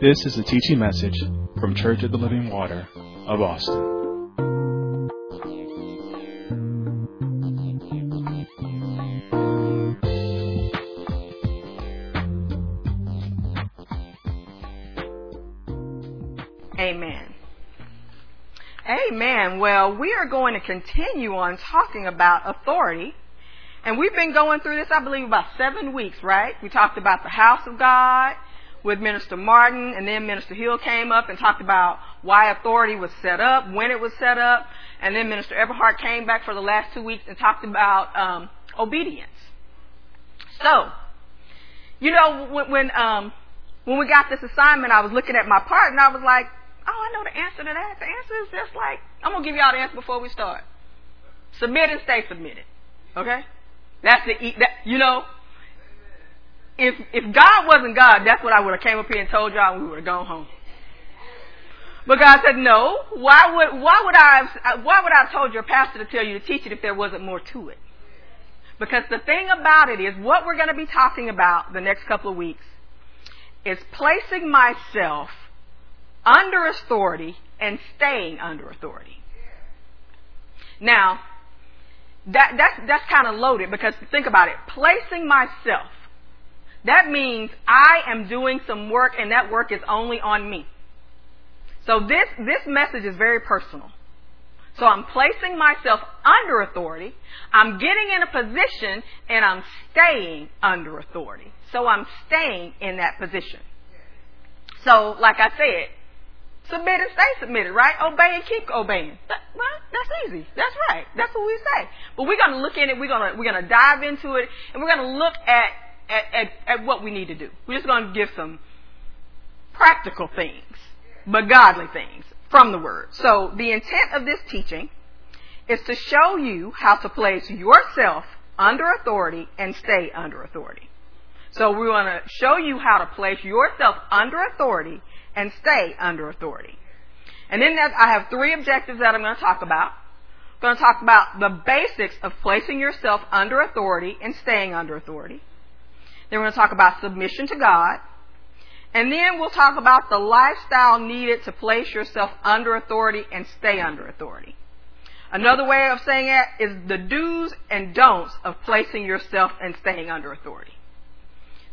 This is a teaching message from Church of the Living Water of Austin. Amen. Amen. Well, we are going to continue on talking about authority. And we've been going through this, I believe, about seven weeks, right? We talked about the house of God with Minister Martin, and then Minister Hill came up and talked about why authority was set up, when it was set up, and then Minister Everhart came back for the last two weeks and talked about um, obedience. So, you know, when when, um, when we got this assignment, I was looking at my part and I was like, oh, I know the answer to that. The answer is just like I'm gonna give y'all the answer before we start. Submit and stay submitted. Okay, that's the that you know if if God wasn't God, that's what I would have came up here and told y'all we would have gone home. But God said, no. Why would why would I have, uh, why would I have told your pastor to tell you to teach it if there wasn't more to it? Because the thing about it is, what we're going to be talking about the next couple of weeks is placing myself under authority and staying under authority. Now, that, that's, that's kind of loaded because think about it. Placing myself. That means I am doing some work and that work is only on me. So this, this message is very personal. So I'm placing myself under authority. I'm getting in a position and I'm staying under authority. So I'm staying in that position. So, like I said, submit and stay submitted, right? Obey and keep obeying. That, that's easy. That's right. That's what we say. But we're going to look in it. We're going to we're going to dive into it, and we're going to look at at, at, at what we need to do. We're just going to give some practical things, but godly things from the Word. So the intent of this teaching is to show you how to place yourself under authority and stay under authority. So we want to show you how to place yourself under authority and stay under authority. And then that I have three objectives that I'm going to talk about. I'm going to talk about the basics of placing yourself under authority and staying under authority. Then we're going to talk about submission to God. And then we'll talk about the lifestyle needed to place yourself under authority and stay under authority. Another way of saying it is the do's and don'ts of placing yourself and staying under authority.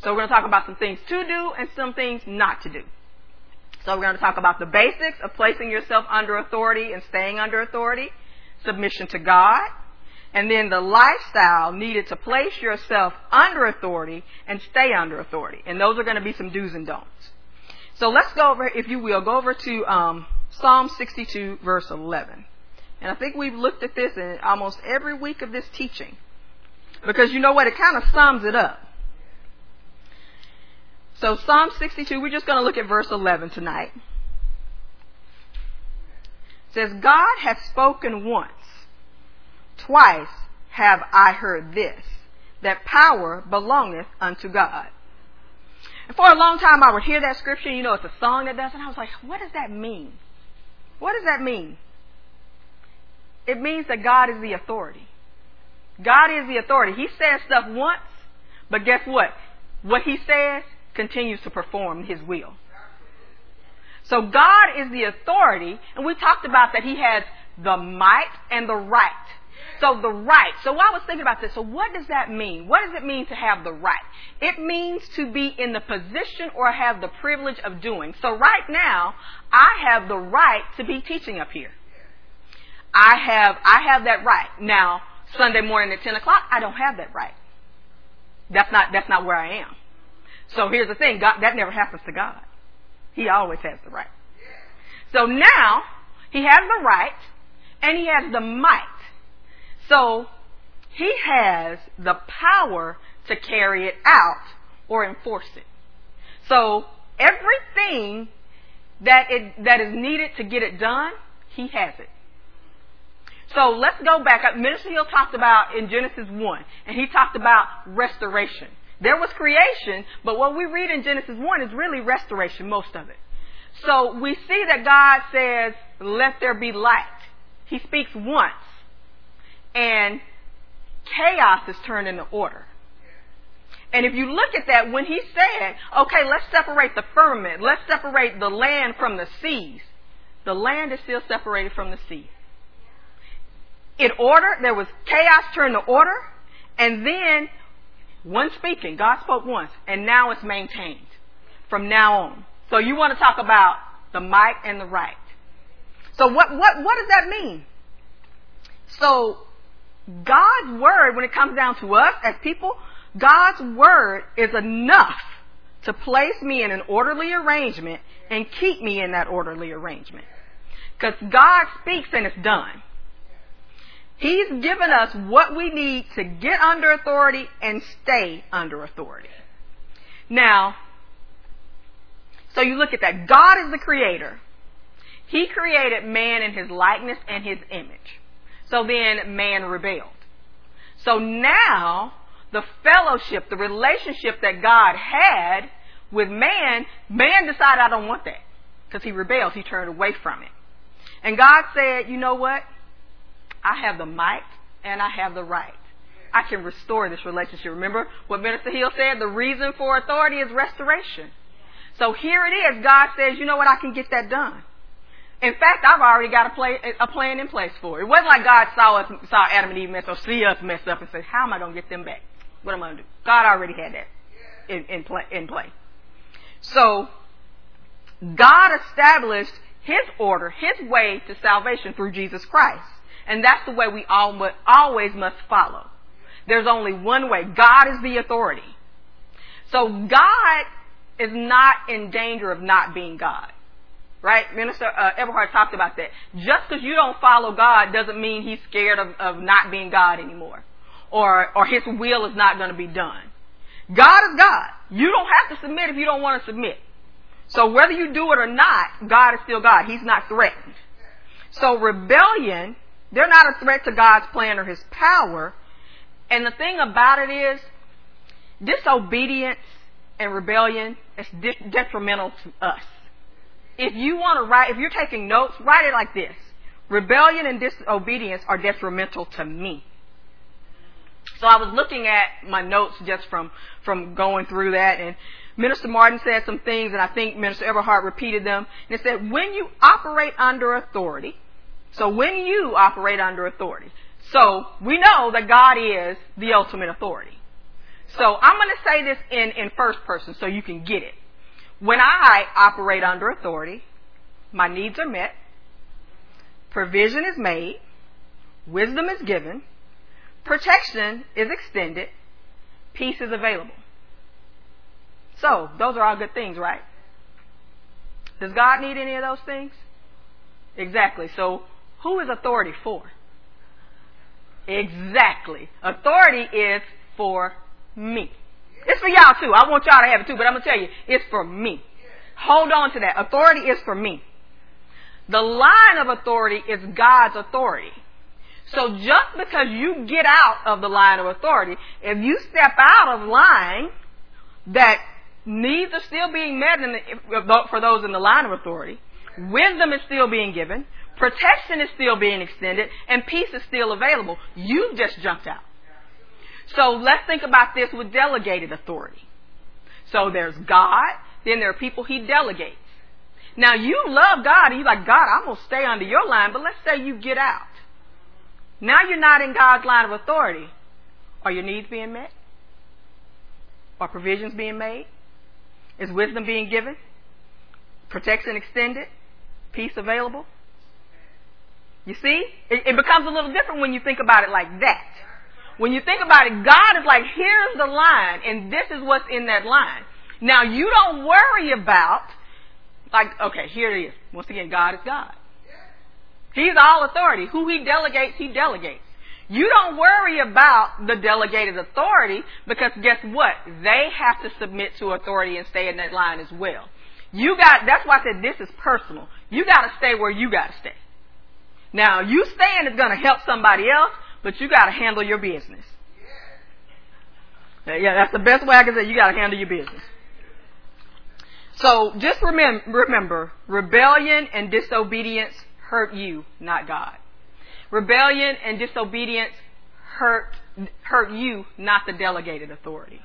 So we're going to talk about some things to do and some things not to do. So we're going to talk about the basics of placing yourself under authority and staying under authority, submission to God, and then the lifestyle needed to place yourself under authority and stay under authority. And those are going to be some do's and don'ts. So let's go over, if you will, go over to um, Psalm 62, verse 11. And I think we've looked at this in almost every week of this teaching. Because you know what? It kind of sums it up. So Psalm 62, we're just going to look at verse 11 tonight. It says, God has spoken once Twice have I heard this, that power belongeth unto God. And for a long time I would hear that scripture, you know, it's a song that does, and I was like, what does that mean? What does that mean? It means that God is the authority. God is the authority. He says stuff once, but guess what? What he says continues to perform his will. So God is the authority, and we talked about that he has the might and the right so the right. So I was thinking about this. So what does that mean? What does it mean to have the right? It means to be in the position or have the privilege of doing. So right now, I have the right to be teaching up here. I have, I have that right. Now, Sunday morning at 10 o'clock, I don't have that right. That's not, that's not where I am. So here's the thing, God, that never happens to God. He always has the right. So now, He has the right, and He has the might so he has the power to carry it out or enforce it. So everything that it, that is needed to get it done, he has it. So let's go back. Minister Hill talked about in Genesis 1, and he talked about restoration. There was creation, but what we read in Genesis 1 is really restoration, most of it. So we see that God says, let there be light. He speaks once and chaos is turned into order. And if you look at that, when he said, okay, let's separate the firmament, let's separate the land from the seas, the land is still separated from the sea. In order, there was chaos turned to order, and then one speaking, God spoke once, and now it's maintained from now on. So you want to talk about the might and the right. So what, what, what does that mean? So God's word, when it comes down to us as people, God's word is enough to place me in an orderly arrangement and keep me in that orderly arrangement. Because God speaks and it's done. He's given us what we need to get under authority and stay under authority. Now, so you look at that. God is the creator. He created man in his likeness and his image. So then man rebelled. So now the fellowship, the relationship that God had with man, man decided I don't want that. Because he rebelled. He turned away from it. And God said, you know what? I have the might and I have the right. I can restore this relationship. Remember what Minister Hill said? The reason for authority is restoration. So here it is. God says, you know what? I can get that done. In fact, I've already got a, play, a plan in place for it. It wasn't like God saw us, saw Adam and Eve mess or see us mess up and said, how am I going to get them back? What am I going to do? God already had that in, in, play, in play. So, God established His order, His way to salvation through Jesus Christ. And that's the way we all, always must follow. There's only one way. God is the authority. So God is not in danger of not being God. Right? Minister uh, Everhart talked about that. Just because you don't follow God doesn't mean he's scared of, of not being God anymore. Or, or his will is not going to be done. God is God. You don't have to submit if you don't want to submit. So whether you do it or not, God is still God. He's not threatened. So rebellion, they're not a threat to God's plan or his power. And the thing about it is, disobedience and rebellion is detrimental to us. If you want to write, if you're taking notes, write it like this. Rebellion and disobedience are detrimental to me. So I was looking at my notes just from, from going through that and Minister Martin said some things and I think Minister Everhart repeated them. And it said, when you operate under authority, so when you operate under authority, so we know that God is the ultimate authority. So I'm going to say this in, in first person so you can get it. When I operate under authority, my needs are met, provision is made, wisdom is given, protection is extended, peace is available. So, those are all good things, right? Does God need any of those things? Exactly. So, who is authority for? Exactly. Authority is for me. It's for y'all too. I want y'all to have it too, but I'm going to tell you, it's for me. Hold on to that. Authority is for me. The line of authority is God's authority. So just because you get out of the line of authority, if you step out of line, that needs are still being met the, for those in the line of authority, wisdom is still being given, protection is still being extended, and peace is still available. You've just jumped out. So let's think about this with delegated authority. So there's God, then there are people he delegates. Now you love God and you're like, God, I'm going to stay under your line, but let's say you get out. Now you're not in God's line of authority. Are your needs being met? Are provisions being made? Is wisdom being given? Protection extended? Peace available? You see? It, it becomes a little different when you think about it like that. When you think about it, God is like, here's the line, and this is what's in that line. Now, you don't worry about, like, okay, here it is. Once again, God is God. He's all authority. Who he delegates, he delegates. You don't worry about the delegated authority because guess what? They have to submit to authority and stay in that line as well. You got, that's why I said this is personal. You gotta stay where you gotta stay. Now, you staying is gonna help somebody else, but you got to handle your business. Yeah, that's the best way I can say. You got to handle your business. So just remember, remember, rebellion and disobedience hurt you, not God. Rebellion and disobedience hurt hurt you, not the delegated authority.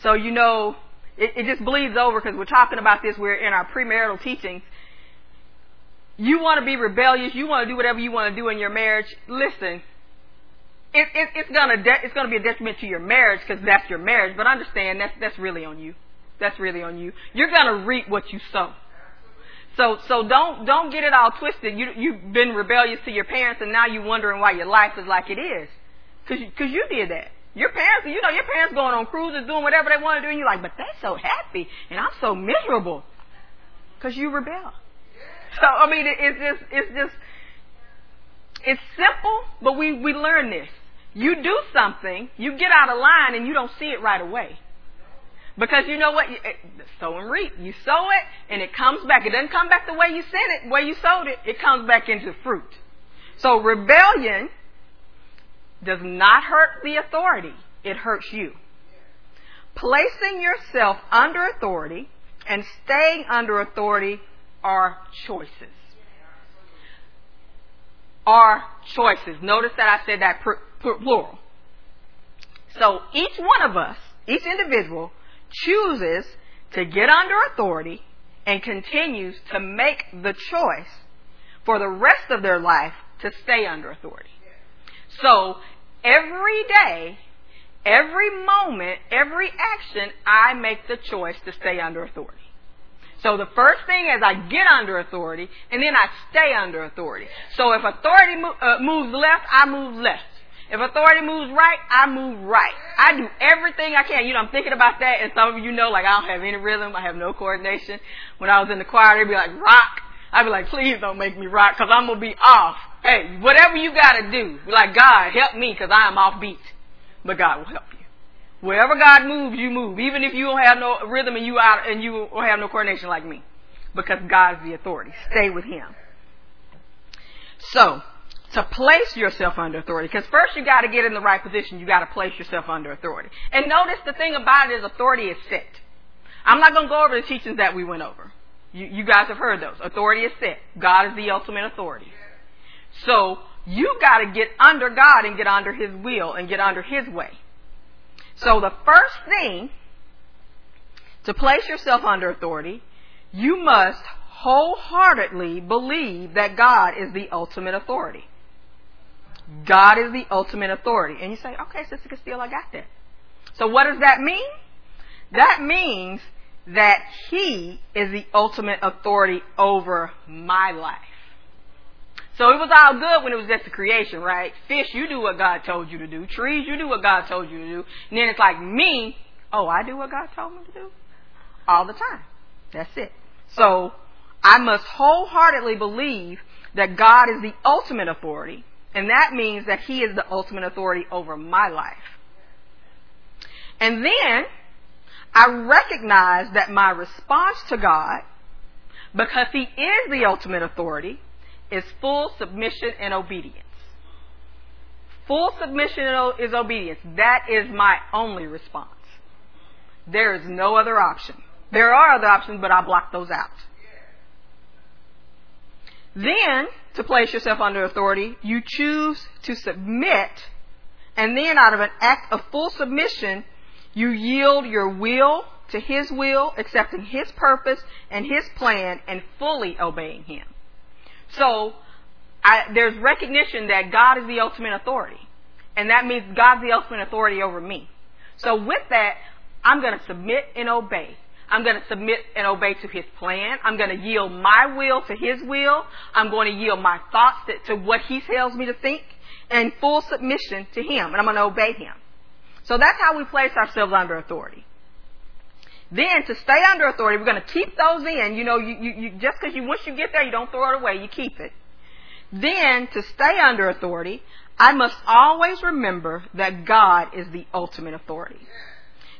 So, you know, it, it just bleeds over because we're talking about this. We're in our premarital teachings. You want to be rebellious. You want to do whatever you want to do in your marriage. Listen, it, it, it's gonna de- it's gonna be a detriment to your marriage because that's your marriage. But understand that's that's really on you. That's really on you. You're gonna reap what you sow. So so don't don't get it all twisted. You you've been rebellious to your parents and now you're wondering why your life is like it is, because because you did that. Your parents, you know, your parents going on cruises, doing whatever they want to do, and you're like, but they're so happy, and I'm so miserable, because you rebel. So I mean, it, it's just it's just it's simple, but we we learn this. You do something, you get out of line, and you don't see it right away. Because you know what? You, eh, sow and reap. You sow it, and it comes back. It doesn't come back the way you sent it, the way you sowed it. It comes back into fruit. So rebellion does not hurt the authority. It hurts you. Placing yourself under authority and staying under authority are choices. Are choices. Notice that I said that plural. So each one of us, each individual, chooses to get under authority and continues to make the choice for the rest of their life to stay under authority. So every day, every moment, every action, I make the choice to stay under authority. So the first thing is I get under authority, and then I stay under authority. So if authority mo- uh, moves left, I move left. If authority moves right, I move right. I do everything I can. You know, I'm thinking about that, and some of you know, like, I don't have any rhythm. I have no coordination. When I was in the choir, they'd be like, rock. I'd be like, please don't make me rock, because I'm going to be off. Hey, whatever you got to do, like, God, help me, because I am off beat. But God will help you. Wherever God moves, you move. Even if you don't have no rhythm and you out and you don't have no coordination like me. Because God's the authority. Stay with Him. So, to place yourself under authority. Because first you got to get in the right position. You got to place yourself under authority. And notice the thing about it is authority is set. I'm not going to go over the teachings that we went over. You, you guys have heard those. Authority is set. God is the ultimate authority. So you got to get under God and get under His will and get under His way. So the first thing to place yourself under authority, you must wholeheartedly believe that God is the ultimate authority. God is the ultimate authority. And you say, okay, Sister Casteel, I got that. So what does that mean? That means that He is the ultimate authority over my life. So it was all good when it was just the creation, right? Fish, you do what God told you to do. Trees, you do what God told you to do. And then it's like me, oh, I do what God told me to do? All the time. That's it. So I must wholeheartedly believe that God is the ultimate authority and that means that He is the ultimate authority over my life. And then I recognize that my response to God, because He is the ultimate authority, is full submission and obedience. Full submission is obedience. That is my only response. There is no other option. There are other options, but I block those out. Then, to place yourself under authority, you choose to submit, and then out of an act of full submission, you yield your will to His will, accepting His purpose and His plan, and fully obeying Him. So, I, there's recognition that God is the ultimate authority. And that means God's the ultimate authority over me. So with that, I'm going to submit and obey. I'm going to submit and obey to His plan. I'm going to yield my will to His will. I'm going to yield my thoughts to, to what He tells me to think and full submission to Him. And I'm going to obey Him. So that's how we place ourselves under authority. Then to stay under authority, we're going to keep those in. You know, you, you, you just because you once you get there, you don't throw it away. You keep it. Then to stay under authority, I must always remember that God is the ultimate authority.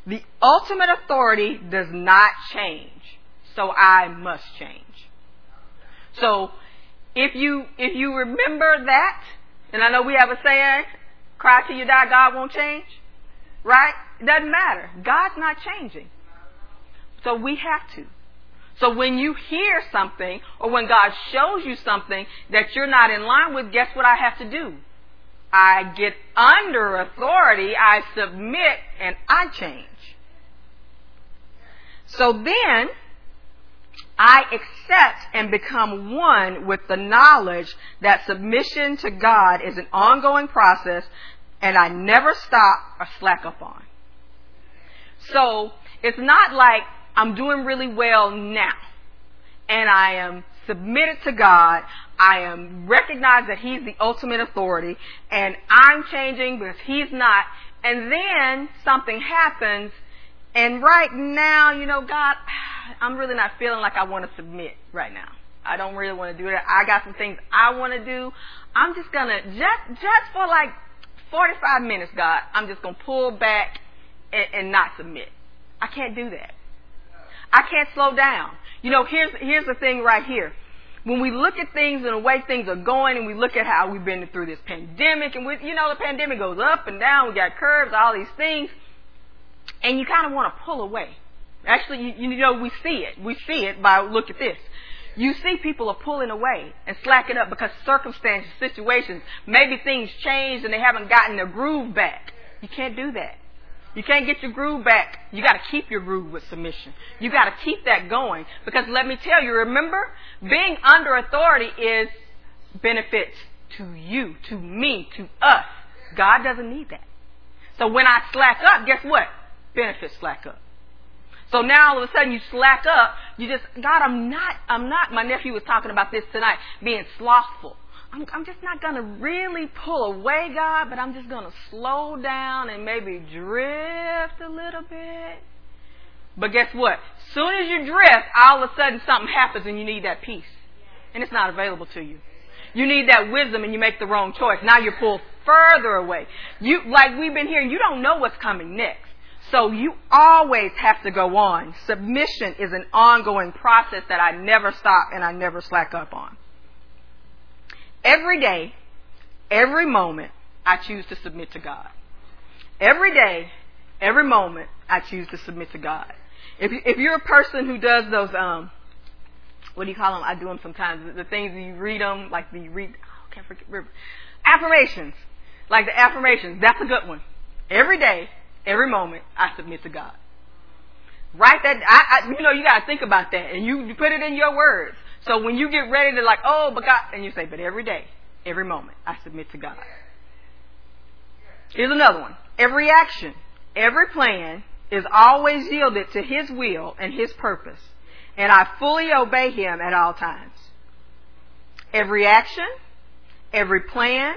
The ultimate authority does not change, so I must change. So if you if you remember that, and I know we have a saying, cry till you die, God won't change. Right? It doesn't matter. God's not changing. So we have to. So when you hear something or when God shows you something that you're not in line with, guess what I have to do? I get under authority, I submit, and I change. So then, I accept and become one with the knowledge that submission to God is an ongoing process and I never stop or slack up on. So it's not like I'm doing really well now and I am submitted to God. I am recognized that He's the ultimate authority and I'm changing because He's not. And then something happens and right now, you know, God, I'm really not feeling like I want to submit right now. I don't really want to do that. I got some things I want to do. I'm just gonna just just for like 45 minutes, God. I'm just gonna pull back and, and not submit. I can't do that. I can't slow down. You know, here's here's the thing right here. When we look at things and the way things are going, and we look at how we've been through this pandemic, and we, you know, the pandemic goes up and down. We got curves, all these things, and you kind of want to pull away. Actually, you, you know, we see it. We see it by look at this. You see people are pulling away and slacking up because circumstances, situations, maybe things changed and they haven't gotten their groove back. You can't do that. You can't get your groove back. You got to keep your groove with submission. You got to keep that going because let me tell you, remember, being under authority is benefits to you, to me, to us. God doesn't need that. So when I slack up, guess what? Benefits slack up. So now all of a sudden you slack up. You just, God, I'm not, I'm not, my nephew was talking about this tonight, being slothful. I'm, I'm just not going to really pull away, God, but I'm just going to slow down and maybe drift a little bit. But guess what? Soon as you drift, all of a sudden something happens and you need that peace. And it's not available to you. You need that wisdom and you make the wrong choice. Now you're pulled further away. You, like we've been hearing, you don't know what's coming next. So you always have to go on. Submission is an ongoing process that I never stop and I never slack up on. Every day, every moment, I choose to submit to God. Every day, every moment, I choose to submit to God. If, if you're a person who does those, um, what do you call them? I do them sometimes. The, things you read them, like the read, oh, can't forget, affirmations. Like the affirmations. That's a good one. Every day, Every moment, I submit to God. Write that, I, I, you know, you gotta think about that and you put it in your words. So when you get ready to like, oh, but God, and you say, but every day, every moment, I submit to God. Here's another one. Every action, every plan is always yielded to His will and His purpose, and I fully obey Him at all times. Every action, every plan,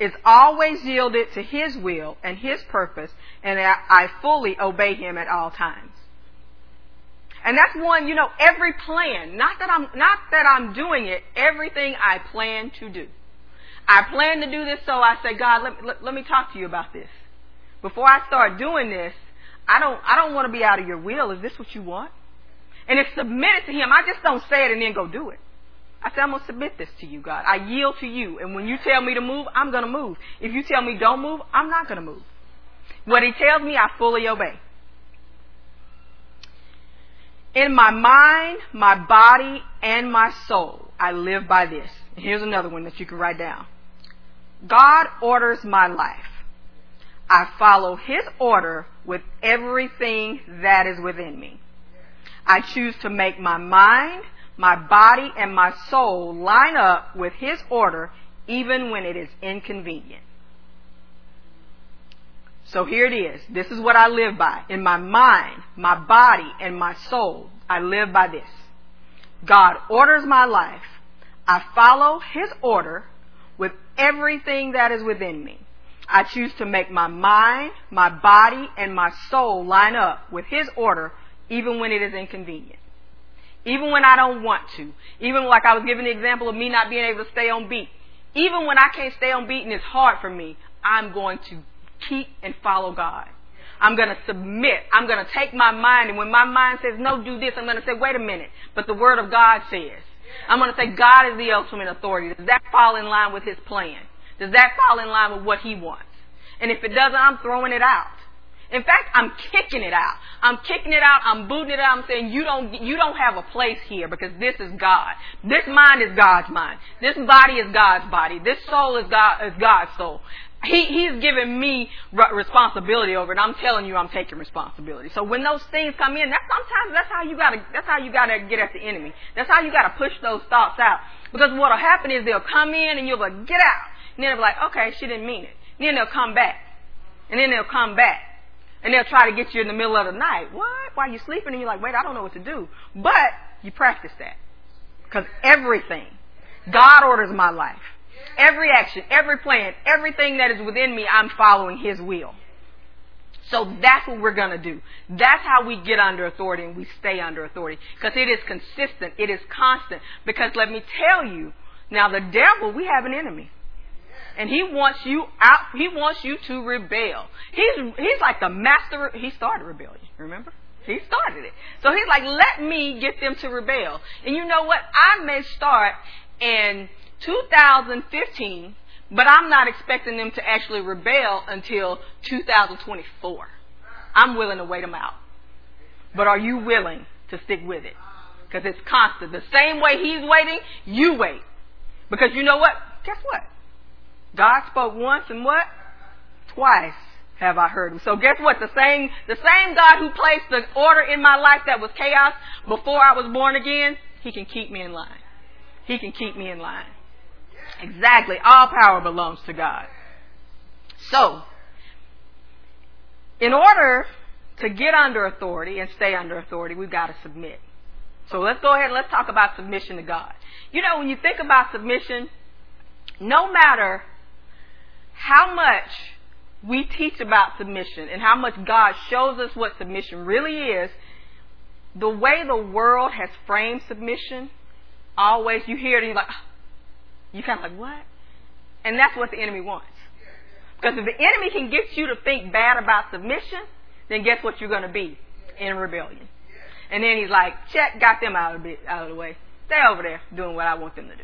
is always yielded to His will and His purpose, and I fully obey Him at all times. And that's one, you know, every plan, not that I'm, not that I'm doing it, everything I plan to do. I plan to do this, so I say, God, let, let, let me talk to you about this. Before I start doing this, I don't, I don't want to be out of your will. Is this what you want? And it's submitted to Him. I just don't say it and then go do it. I said, I'm going to submit this to you, God. I yield to you. And when you tell me to move, I'm going to move. If you tell me don't move, I'm not going to move. What he tells me, I fully obey. In my mind, my body, and my soul, I live by this. here's another one that you can write down. God orders my life. I follow his order with everything that is within me. I choose to make my mind, my body and my soul line up with His order even when it is inconvenient. So here it is. This is what I live by. In my mind, my body, and my soul, I live by this. God orders my life. I follow His order with everything that is within me. I choose to make my mind, my body, and my soul line up with His order even when it is inconvenient. Even when I don't want to. Even like I was giving the example of me not being able to stay on beat. Even when I can't stay on beat and it's hard for me, I'm going to keep and follow God. I'm going to submit. I'm going to take my mind, and when my mind says, no, do this, I'm going to say, wait a minute. But the Word of God says. I'm going to say, God is the ultimate authority. Does that fall in line with His plan? Does that fall in line with what He wants? And if it doesn't, I'm throwing it out. In fact, I'm kicking it out. I'm kicking it out. I'm booting it out. I'm saying you don't, you don't have a place here because this is God. This mind is God's mind. This body is God's body. This soul is God, is God's soul. He, he's given me responsibility over it. I'm telling you, I'm taking responsibility. So when those things come in, that's sometimes that's how you gotta that's how you gotta get at the enemy. That's how you gotta push those thoughts out. Because what'll happen is they'll come in and you'll be like, get out. And then they'll be like, okay, she didn't mean it. And then they'll come back. And then they'll come back. And they'll try to get you in the middle of the night. What? While you're sleeping and you're like, wait, I don't know what to do. But you practice that. Because everything, God orders my life. Every action, every plan, everything that is within me, I'm following His will. So that's what we're going to do. That's how we get under authority and we stay under authority. Because it is consistent. It is constant. Because let me tell you, now the devil, we have an enemy. And he wants you out, he wants you to rebel. He's, he's like the master, he started rebellion, remember? He started it. So he's like, let me get them to rebel. And you know what? I may start in 2015, but I'm not expecting them to actually rebel until 2024. I'm willing to wait them out. But are you willing to stick with it? Because it's constant. The same way he's waiting, you wait. Because you know what? Guess what? God spoke once and what? Twice have I heard him. So guess what? The same, the same God who placed the order in my life that was chaos before I was born again, he can keep me in line. He can keep me in line. Exactly. All power belongs to God. So, in order to get under authority and stay under authority, we've got to submit. So let's go ahead and let's talk about submission to God. You know, when you think about submission, no matter how much we teach about submission and how much God shows us what submission really is, the way the world has framed submission, always you hear it and you're like, you kind of like, what? And that's what the enemy wants. Because if the enemy can get you to think bad about submission, then guess what you're going to be? In rebellion. And then he's like, check, got them out of, the, out of the way. Stay over there doing what I want them to do.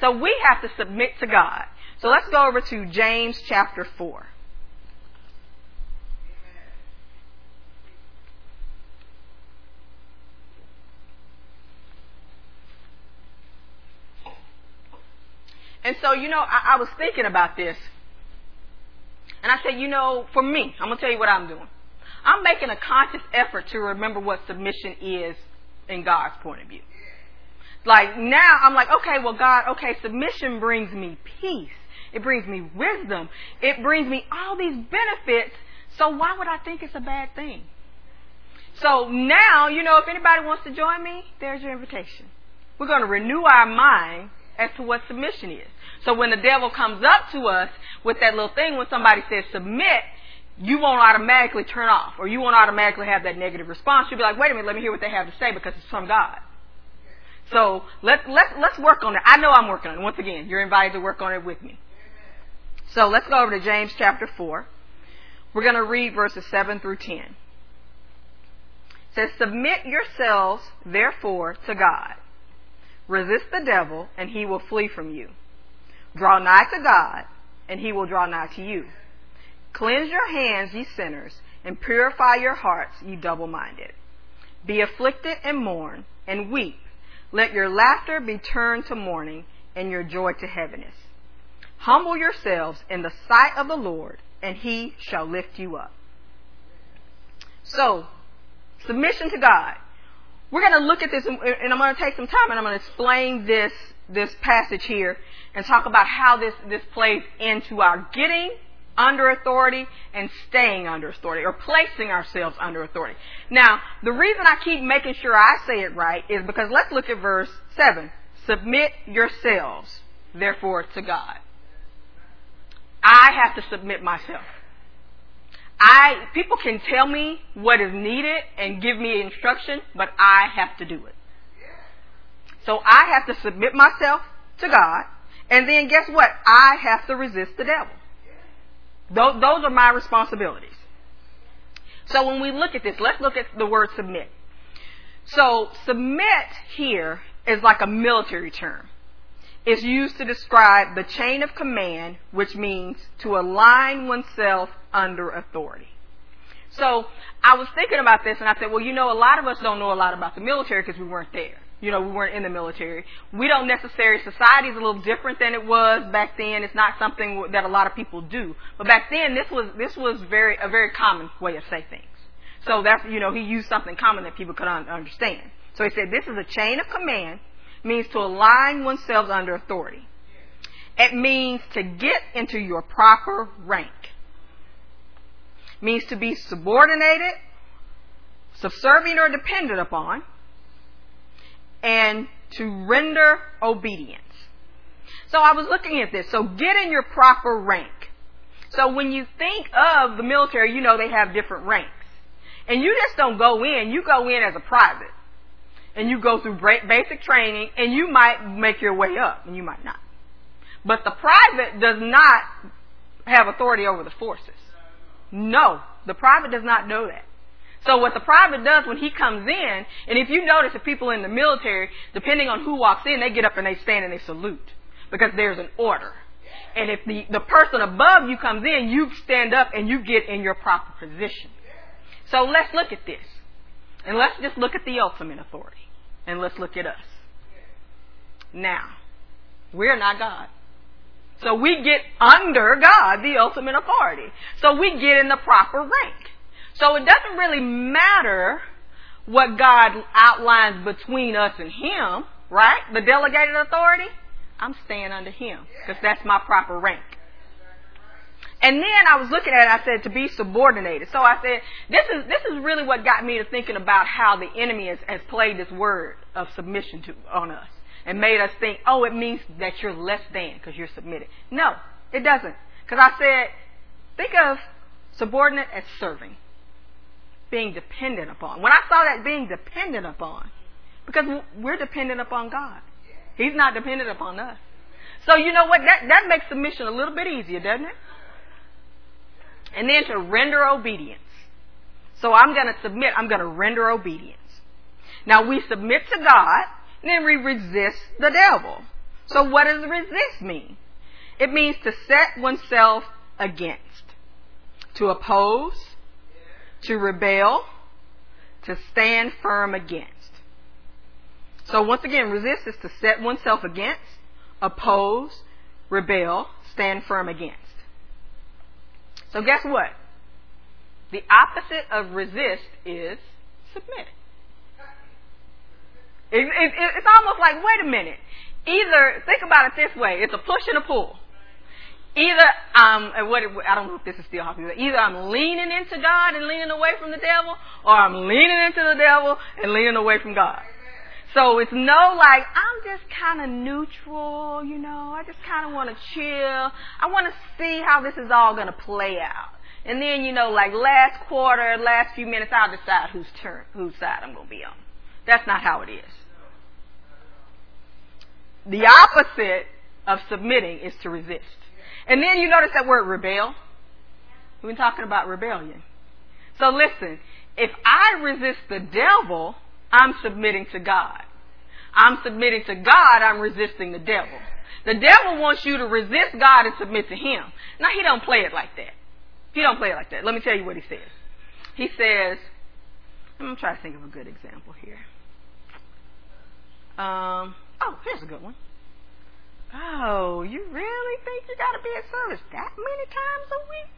So we have to submit to God. So let's go over to James chapter 4. And so, you know, I, I was thinking about this. And I said, you know, for me, I'm going to tell you what I'm doing. I'm making a conscious effort to remember what submission is in God's point of view. Like now, I'm like, okay, well, God, okay, submission brings me peace. It brings me wisdom. It brings me all these benefits. So why would I think it's a bad thing? So now, you know, if anybody wants to join me, there's your invitation. We're going to renew our mind as to what submission is. So when the devil comes up to us with that little thing, when somebody says submit, you won't automatically turn off or you won't automatically have that negative response. You'll be like, wait a minute, let me hear what they have to say because it's from God. So let, let, let's work on it. I know I'm working on it. Once again, you're invited to work on it with me. So let's go over to James chapter 4. We're going to read verses 7 through 10. It says, Submit yourselves, therefore, to God. Resist the devil, and he will flee from you. Draw nigh to God, and he will draw nigh to you. Cleanse your hands, ye sinners, and purify your hearts, ye double minded. Be afflicted and mourn, and weep. Let your laughter be turned to mourning, and your joy to heaviness. Humble yourselves in the sight of the Lord, and he shall lift you up. So, submission to God. We're going to look at this, and I'm going to take some time, and I'm going to explain this this passage here and talk about how this, this plays into our getting under authority and staying under authority or placing ourselves under authority. Now, the reason I keep making sure I say it right is because let's look at verse 7. Submit yourselves, therefore, to God. I have to submit myself. I people can tell me what is needed and give me instruction, but I have to do it. So I have to submit myself to God. And then guess what? I have to resist the devil. Those, those are my responsibilities. So when we look at this, let's look at the word submit. So submit here is like a military term. It's used to describe the chain of command, which means to align oneself under authority. So I was thinking about this and I said, well, you know, a lot of us don't know a lot about the military because we weren't there. You know, we weren't in the military. We don't necessarily, society is a little different than it was back then. It's not something that a lot of people do. But back then, this was, this was very, a very common way of saying things. So that's, you know, he used something common that people could un- understand. So he said, this is a chain of command, means to align oneself under authority. It means to get into your proper rank. Means to be subordinated, subservient or dependent upon, and to render obedience. So I was looking at this. So get in your proper rank. So when you think of the military, you know they have different ranks. And you just don't go in, you go in as a private. And you go through basic training and you might make your way up and you might not. But the private does not have authority over the forces. No, the private does not know that. So what the private does when he comes in, and if you notice the people in the military, depending on who walks in, they get up and they stand and they salute because there's an order. And if the, the person above you comes in, you stand up and you get in your proper position. So let's look at this. And let's just look at the ultimate authority. And let's look at us. Now, we're not God. So we get under God, the ultimate authority. So we get in the proper rank. So it doesn't really matter what God outlines between us and Him, right? The delegated authority. I'm staying under Him because that's my proper rank. And then I was looking at it, I said to be subordinated. So I said, this is, this is really what got me to thinking about how the enemy has, has played this word of submission to, on us and made us think, oh, it means that you're less than because you're submitted. No, it doesn't. Because I said, think of subordinate as serving being dependent upon. When I saw that being dependent upon, because we're dependent upon God. He's not dependent upon us. So you know what? That, that makes submission a little bit easier, doesn't it? And then to render obedience. So I'm going to submit. I'm going to render obedience. Now we submit to God, and then we resist the devil. So what does resist mean? It means to set oneself against, to oppose, to rebel, to stand firm against. So once again, resist is to set oneself against, oppose, rebel, stand firm against. So guess what? The opposite of resist is submit. It, it, it, it's almost like, wait a minute. Either, think about it this way, it's a push and a pull either I'm what I don't know if this is still happening. Either I'm leaning into God and leaning away from the devil, or I'm leaning into the devil and leaning away from God. So it's no like I'm just kind of neutral, you know. I just kind of want to chill. I want to see how this is all going to play out. And then you know, like last quarter, last few minutes, I'll decide whose turn, whose side I'm going to be on. That's not how it is. The opposite of submitting is to resist. And then you notice that word rebel. We've been talking about rebellion. So listen, if I resist the devil, I'm submitting to God. I'm submitting to God, I'm resisting the devil. The devil wants you to resist God and submit to him. Now he don't play it like that. He don't play it like that. Let me tell you what he says. He says, I'm to try to think of a good example here. Um, oh, here's a good one. Oh, you really think you got to be at service that many times a week?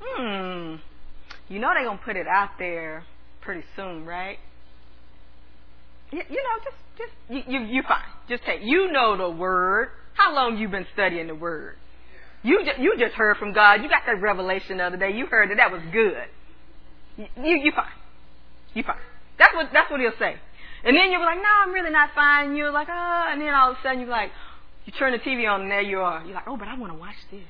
Hmm. You know they're to put it out there pretty soon, right? You, you know, just, just, you, you, you fine. Just take, you know the word. How long you been studying the word? You just, you just heard from God. You got that revelation the other day. You heard that that was good. You, you fine. You fine. That's what, that's what he'll say. And then you'll be like, no, I'm really not fine. And you're like, oh, and then all of a sudden you're like, you turn the TV on and there you are. You're like, oh, but I want to watch this.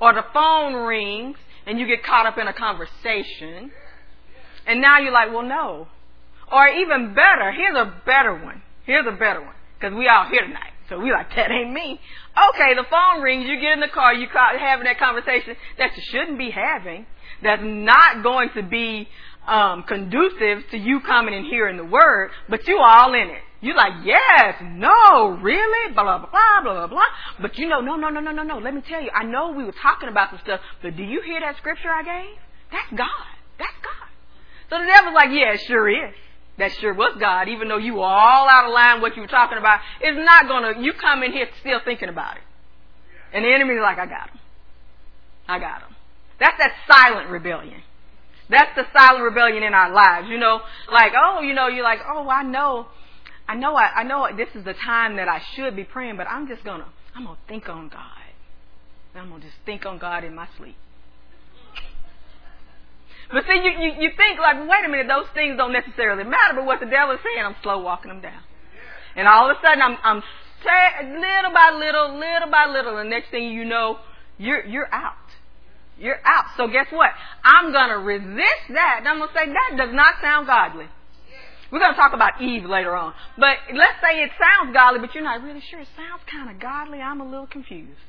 Or the phone rings and you get caught up in a conversation. And now you're like, well, no. Or even better, here's a better one. Here's a better one. Because we all here tonight. So we like, that ain't me. Okay, the phone rings, you get in the car, you are having that conversation that you shouldn't be having. That's not going to be um, conducive to you coming and hearing the word, but you all in it. You're like, yes, no, really, blah, blah, blah, blah, blah, blah. But you know, no, no, no, no, no, no. Let me tell you, I know we were talking about some stuff, but do you hear that scripture I gave? That's God. That's God. So the devil's like, yeah, it sure is. That sure was God, even though you were all out of line what you were talking about, is not gonna, you come in here still thinking about it. And the enemy's like, I got him. I got him. That's that silent rebellion. That's the silent rebellion in our lives. You know, like, oh, you know, you're like, oh, I know, I know, I, I know this is the time that I should be praying, but I'm just gonna, I'm gonna think on God. I'm gonna just think on God in my sleep. But see, you, you, you think like, wait a minute, those things don't necessarily matter, but what the devil is saying, I'm slow walking them down. And all of a sudden, I'm, I'm little by little, little by little, and next thing you know, you're, you're out. You're out. So guess what? I'm gonna resist that, and I'm gonna say, that does not sound godly. We're going to talk about Eve later on. But let's say it sounds godly, but you're not really sure. It sounds kind of godly. I'm a little confused.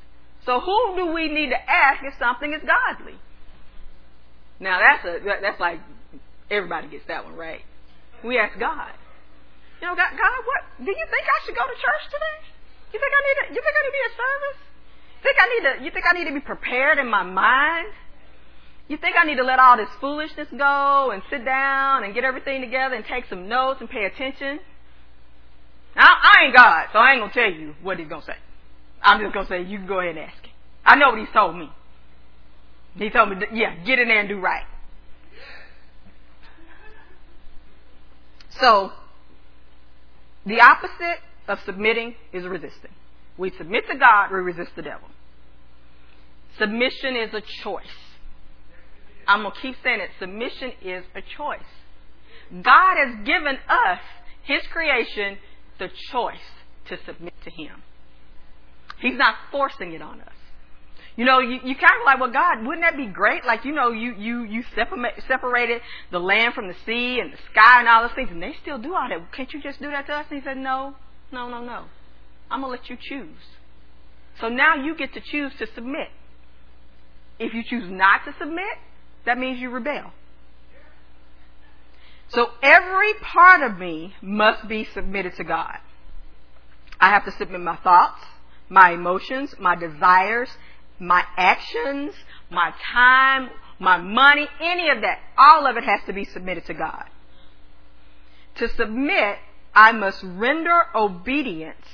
So who do we need to ask if something is godly? Now that's a that's like everybody gets that one right. We ask God. You know, God, God, what do you think I should go to church today? You think I need to? You think I need to be at service? Think I need to? You think I need to be prepared in my mind? You think I need to let all this foolishness go and sit down and get everything together and take some notes and pay attention? Now, I ain't God, so I ain't gonna tell you what he's gonna say. I'm just gonna say you can go ahead and ask him. I know what he's told me. He told me, yeah, get in there and do right. So, the opposite of submitting is resisting. We submit to God, we resist the devil. Submission is a choice. I'm going to keep saying it. Submission is a choice. God has given us, His creation, the choice to submit to Him. He's not forcing it on us. You know, you, you kind of like, well, God, wouldn't that be great? Like, you know, you, you, you separated the land from the sea and the sky and all those things, and they still do all that. Can't you just do that to us? And he said, no, no, no, no. I'm going to let you choose. So now you get to choose to submit. If you choose not to submit, that means you rebel. So every part of me must be submitted to God. I have to submit my thoughts, my emotions, my desires, my actions, my time, my money, any of that, all of it has to be submitted to God. To submit, I must render obedience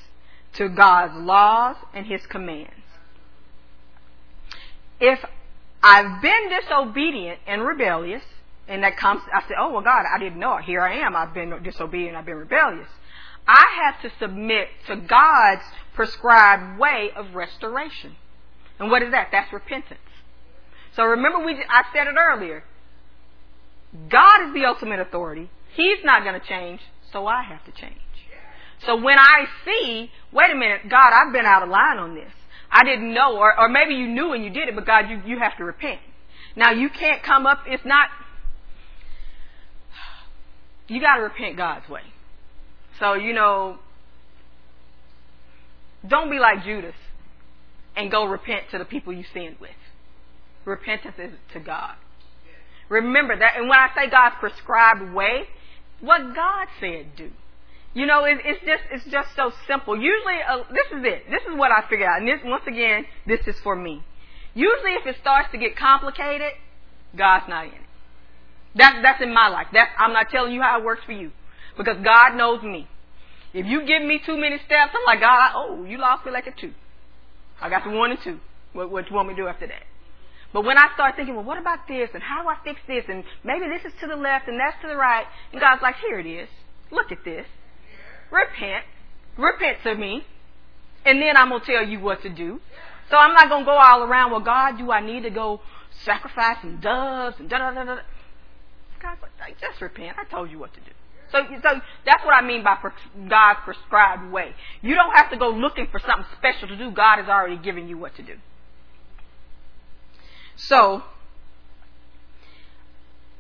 to God's laws and His commands. If I've been disobedient and rebellious, and that comes, I say, oh, well, God, I didn't know it. Here I am. I've been disobedient. I've been rebellious. I have to submit to God's prescribed way of restoration. And what is that? That's repentance. So remember, we I said it earlier. God is the ultimate authority. He's not going to change, so I have to change. So when I see, wait a minute, God, I've been out of line on this. I didn't know, or, or maybe you knew and you did it, but God, you, you have to repent. Now you can't come up, it's not, you gotta repent God's way. So, you know, don't be like Judas and go repent to the people you sinned with. Repentance is to God. Remember that, and when I say God's prescribed way, what God said do. You know, it, it's just it's just so simple. Usually, uh, this is it. This is what I figured out, and this once again, this is for me. Usually, if it starts to get complicated, God's not in it. That's that's in my life. That's I'm not telling you how it works for you, because God knows me. If you give me too many steps, I'm like God. Oh, you lost me like a two. I got the one and two. What, what you want me to do after that? But when I start thinking, well, what about this? And how do I fix this? And maybe this is to the left and that's to the right. And God's like, here it is. Look at this. Repent. Repent to me. And then I'm going to tell you what to do. So I'm not going to go all around, well, God, do I need to go sacrifice some doves and da da da da. God's like, just repent. I told you what to do. So, so that's what I mean by God's prescribed way. You don't have to go looking for something special to do. God has already given you what to do. So,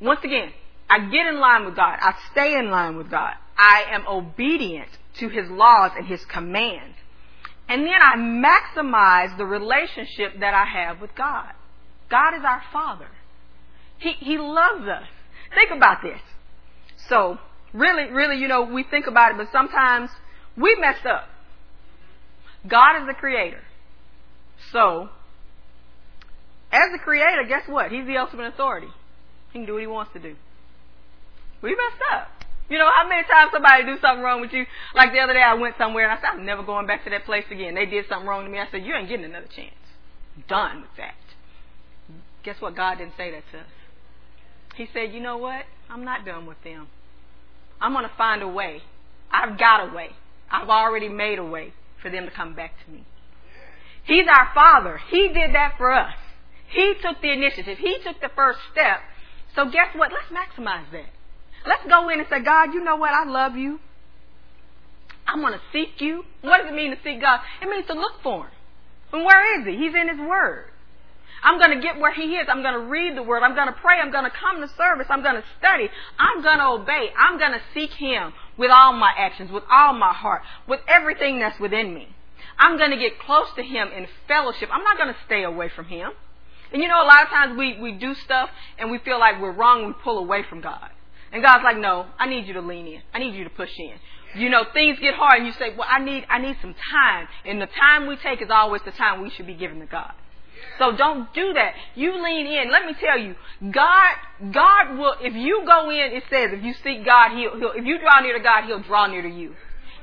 once again, I get in line with God. I stay in line with God. I am obedient to His laws and His commands. And then I maximize the relationship that I have with God. God is our Father. He, he loves us. Think about this. So, really, really, you know, we think about it, but sometimes we mess up. God is the creator. So, as the creator, guess what? He's the ultimate authority. He can do what he wants to do. We messed up. You know, how many times somebody do something wrong with you? Like the other day I went somewhere and I said, I'm never going back to that place again. They did something wrong to me. I said, you ain't getting another chance. Done with that. Guess what? God didn't say that to us. He said, you know what? I'm not done with them. I'm going to find a way. I've got a way. I've already made a way for them to come back to me. He's our Father. He did that for us. He took the initiative. He took the first step. So guess what? Let's maximize that. Let's go in and say, God, you know what? I love you. I'm going to seek you. What does it mean to seek God? It means to look for Him. And where is He? He's in His Word. I'm going to get where He is. I'm going to read the Word. I'm going to pray. I'm going to come to service. I'm going to study. I'm going to obey. I'm going to seek Him with all my actions, with all my heart, with everything that's within me. I'm going to get close to Him in fellowship. I'm not going to stay away from Him. And you know, a lot of times we, we do stuff and we feel like we're wrong. We pull away from God. And God's like, no, I need you to lean in. I need you to push in. You know, things get hard and you say, well, I need, I need some time. And the time we take is always the time we should be giving to God. So don't do that. You lean in. Let me tell you, God, God will, if you go in, it says, if you seek God, he'll, he'll, if you draw near to God, He'll draw near to you.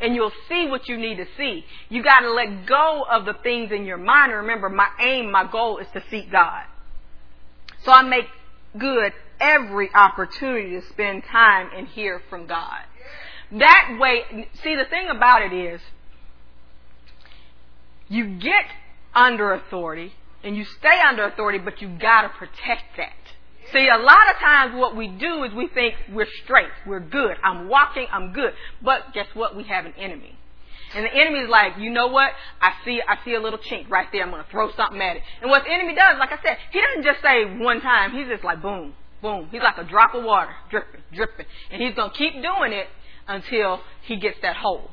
And you'll see what you need to see. You gotta let go of the things in your mind. Remember, my aim, my goal is to seek God. So I make good every opportunity to spend time and hear from God. That way, see the thing about it is, you get under authority and you stay under authority, but you gotta protect that. See, a lot of times what we do is we think we're straight, we're good, I'm walking, I'm good. But guess what? We have an enemy. And the enemy is like, you know what? I see, I see a little chink right there. I'm to throw something at it. And what the enemy does, like I said, he doesn't just say one time. He's just like boom, boom. He's like a drop of water, dripping, dripping. And he's to keep doing it until he gets that hole.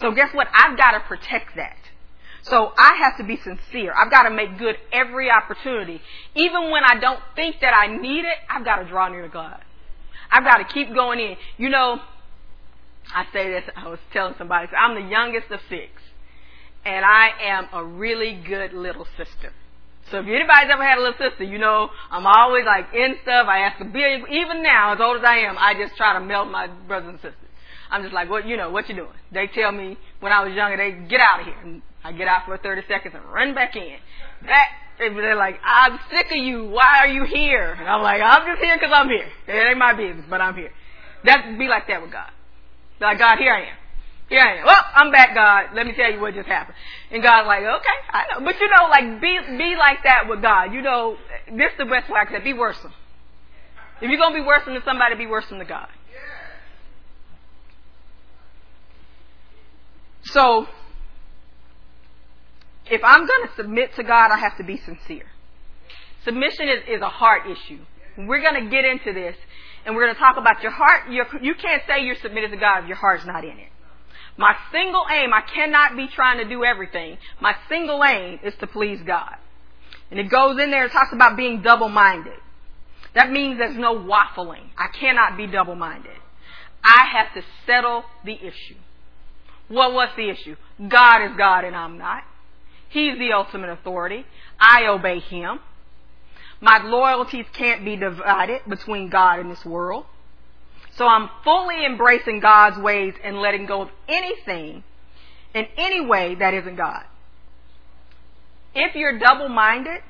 So guess what? I've got to protect that. So I have to be sincere. I've got to make good every opportunity. Even when I don't think that I need it, I've got to draw near to God. I've got to keep going in. You know, I say this, I was telling somebody, I'm the youngest of six. And I am a really good little sister. So if anybody's ever had a little sister, you know, I'm always like in stuff. I ask a billion, even now, as old as I am, I just try to melt my brothers and sisters. I'm just like, what, you know, what you doing? They tell me when I was younger, they get out of here. And I get out for 30 seconds and run back in. That, they're like, I'm sick of you. Why are you here? And I'm like, I'm just here because I'm here. It ain't my business, but I'm here. That be like that with God. Like, God, here I am. Here I am. Well, I'm back, God. Let me tell you what just happened. And God's like, okay, I know. But you know, like, be, be like that with God. You know, this is the best way I can be worse than. If you're going to be worse than somebody, be worse than the God. So, if I'm going to submit to God, I have to be sincere. Submission is, is a heart issue. We're going to get into this, and we're going to talk about your heart. Your, you can't say you're submitted to God if your heart's not in it. My single aim, I cannot be trying to do everything. My single aim is to please God. And it goes in there and talks about being double-minded. That means there's no waffling. I cannot be double-minded. I have to settle the issue. Well, what's the issue? God is God and I'm not. He's the ultimate authority. I obey Him. My loyalties can't be divided between God and this world. So I'm fully embracing God's ways and letting go of anything in any way that isn't God. If you're double minded,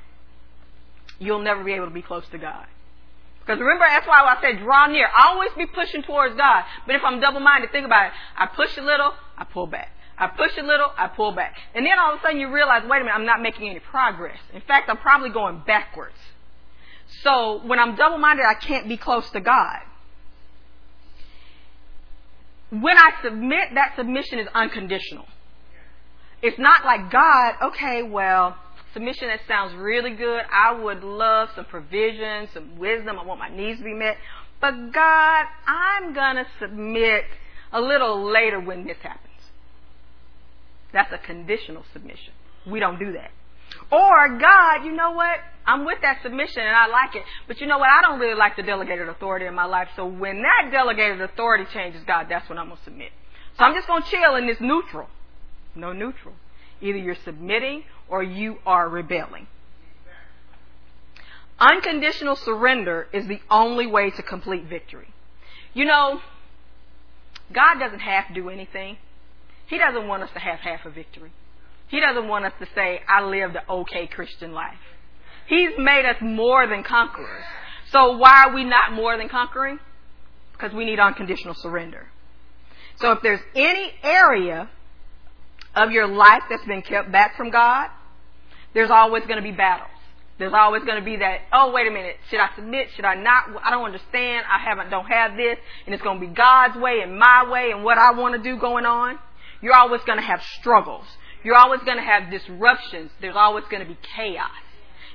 you'll never be able to be close to God. Because remember, that's why I said draw near. I always be pushing towards God. But if I'm double minded, think about it. I push a little, I pull back. I push a little, I pull back. And then all of a sudden you realize, wait a minute, I'm not making any progress. In fact, I'm probably going backwards. So when I'm double minded, I can't be close to God. When I submit, that submission is unconditional. It's not like God, okay, well, submission that sounds really good. I would love some provision, some wisdom. I want my needs to be met. But God, I'm going to submit a little later when this happens. That's a conditional submission. We don't do that. Or, God, you know what? I'm with that submission and I like it. But you know what? I don't really like the delegated authority in my life. So when that delegated authority changes, God, that's when I'm going to submit. So I'm just going to chill in this neutral. No neutral. Either you're submitting or you are rebelling. Unconditional surrender is the only way to complete victory. You know, God doesn't have to do anything. He doesn't want us to have half a victory. He doesn't want us to say, I lived an okay Christian life. He's made us more than conquerors. So why are we not more than conquering? Because we need unconditional surrender. So if there's any area of your life that's been kept back from God, there's always going to be battles. There's always going to be that, oh, wait a minute, should I submit? Should I not? I don't understand. I haven't, don't have this. And it's going to be God's way and my way and what I want to do going on. You're always going to have struggles. You're always going to have disruptions. There's always going to be chaos.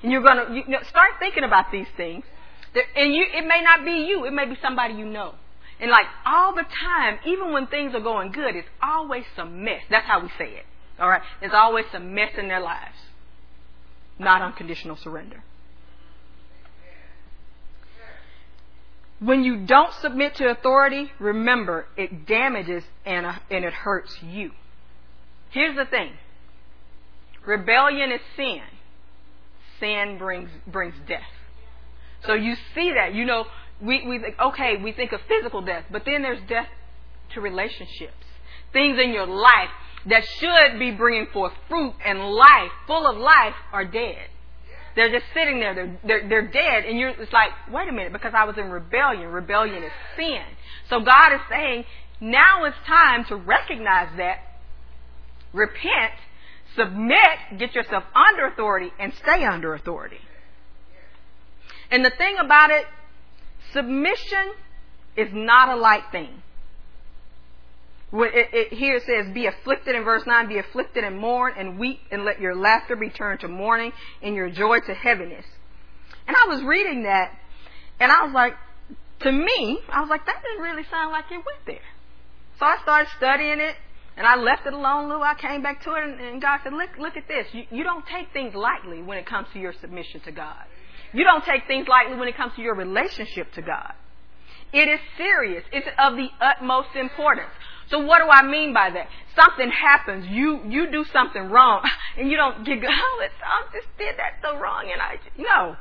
And you're going to you know, start thinking about these things. And you, it may not be you. It may be somebody you know. And like all the time, even when things are going good, it's always some mess. That's how we say it. All right? There's always some mess in their lives. Not unconditional surrender. When you don't submit to authority, remember it damages and, uh, and it hurts you. Here's the thing. Rebellion is sin. Sin brings brings death. So you see that. You know, we, we think, okay, we think of physical death, but then there's death to relationships. Things in your life that should be bringing forth fruit and life, full of life, are dead. They're just sitting there. They're, they're, they're dead. And you're, it's like, wait a minute, because I was in rebellion. Rebellion is sin. So God is saying, now it's time to recognize that, repent, submit, get yourself under authority, and stay under authority. And the thing about it, submission is not a light thing. It, it, here it says, be afflicted in verse 9, be afflicted and mourn and weep and let your laughter be turned to mourning and your joy to heaviness. And I was reading that and I was like, to me, I was like, that didn't really sound like it went there. So I started studying it and I left it alone little. I came back to it and, and God said, look, look at this. You, you don't take things lightly when it comes to your submission to God. You don't take things lightly when it comes to your relationship to God. It is serious. It's of the utmost importance. So what do I mean by that? Something happens, you you do something wrong, and you don't get oh, it's, oh, I just did that so wrong, and I no,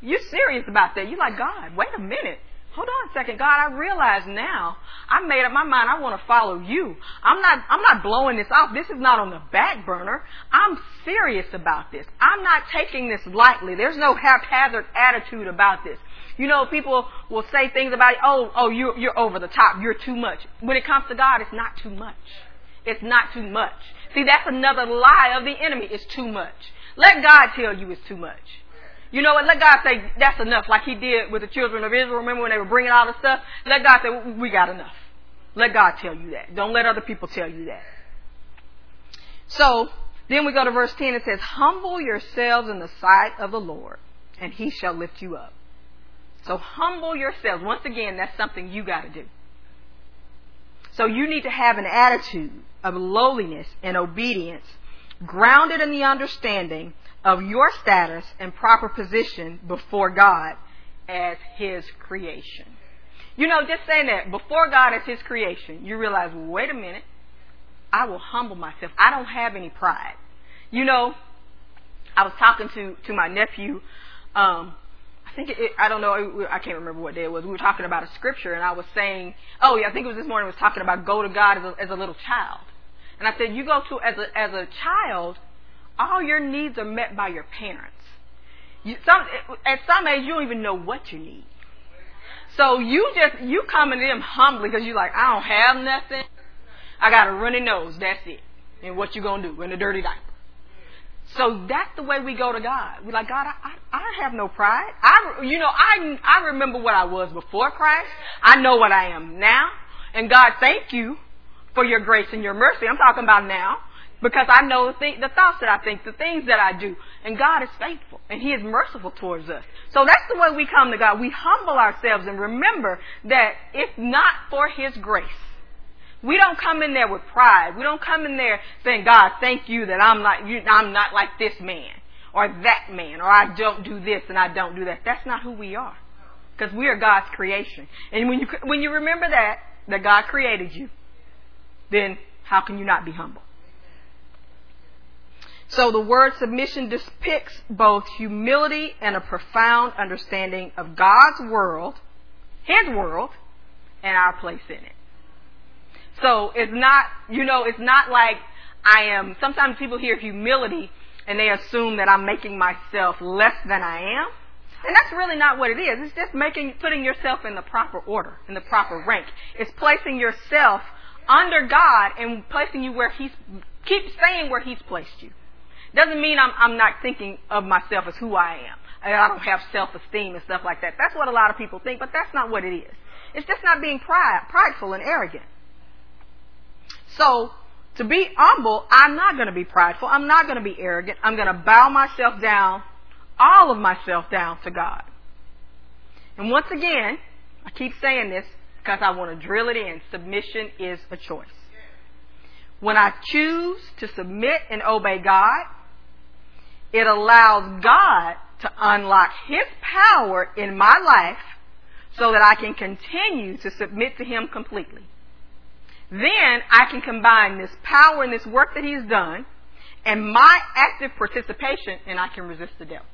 you're serious about that. You're like God. Wait a minute. Hold on a second, God. I realize now. I made up my mind. I want to follow you. I'm not. I'm not blowing this off. This is not on the back burner. I'm serious about this. I'm not taking this lightly. There's no haphazard attitude about this. You know, people will say things about, oh, oh, you're, you're over the top. You're too much. When it comes to God, it's not too much. It's not too much. See, that's another lie of the enemy. It's too much. Let God tell you it's too much. You know what? Let God say that's enough, like He did with the children of Israel. Remember when they were bringing all the stuff? Let God say we got enough. Let God tell you that. Don't let other people tell you that. So then we go to verse ten. It says, "Humble yourselves in the sight of the Lord, and He shall lift you up." So humble yourselves. Once again, that's something you got to do. So you need to have an attitude of lowliness and obedience grounded in the understanding of your status and proper position before God as His creation. You know, just saying that before God as His creation, you realize, wait a minute, I will humble myself. I don't have any pride. You know, I was talking to to my nephew um, I think it, I don't know. I can't remember what day it was. We were talking about a scripture, and I was saying, oh yeah, I think it was this morning. I was talking about go to God as a, as a little child, and I said you go to as a as a child, all your needs are met by your parents. You, some at some age you don't even know what you need. So you just you coming to them humbly because you're like I don't have nothing. I got a runny nose. That's it. And what you gonna do in a dirty diaper? So that's the way we go to God. We're like, God, I, I, I have no pride. I, you know, I, I remember what I was before Christ. I know what I am now. And God, thank you for your grace and your mercy. I'm talking about now because I know the, th- the thoughts that I think, the things that I do. And God is faithful and He is merciful towards us. So that's the way we come to God. We humble ourselves and remember that if not for His grace, we don't come in there with pride. We don't come in there saying, God, thank you that I'm not, you, I'm not like this man or that man or I don't do this and I don't do that. That's not who we are. Because we are God's creation. And when you, when you remember that, that God created you, then how can you not be humble? So the word submission depicts both humility and a profound understanding of God's world, His world, and our place in it. So it's not, you know, it's not like I am, sometimes people hear humility and they assume that I'm making myself less than I am. And that's really not what it is. It's just making, putting yourself in the proper order, in the proper rank. It's placing yourself under God and placing you where He's, keep staying where He's placed you. Doesn't mean I'm, I'm not thinking of myself as who I am. I don't have self-esteem and stuff like that. That's what a lot of people think, but that's not what it is. It's just not being pride, prideful and arrogant. So, to be humble, I'm not going to be prideful. I'm not going to be arrogant. I'm going to bow myself down, all of myself down to God. And once again, I keep saying this because I want to drill it in. Submission is a choice. When I choose to submit and obey God, it allows God to unlock His power in my life so that I can continue to submit to Him completely. Then I can combine this power and this work that He's done and my active participation and I can resist the devil.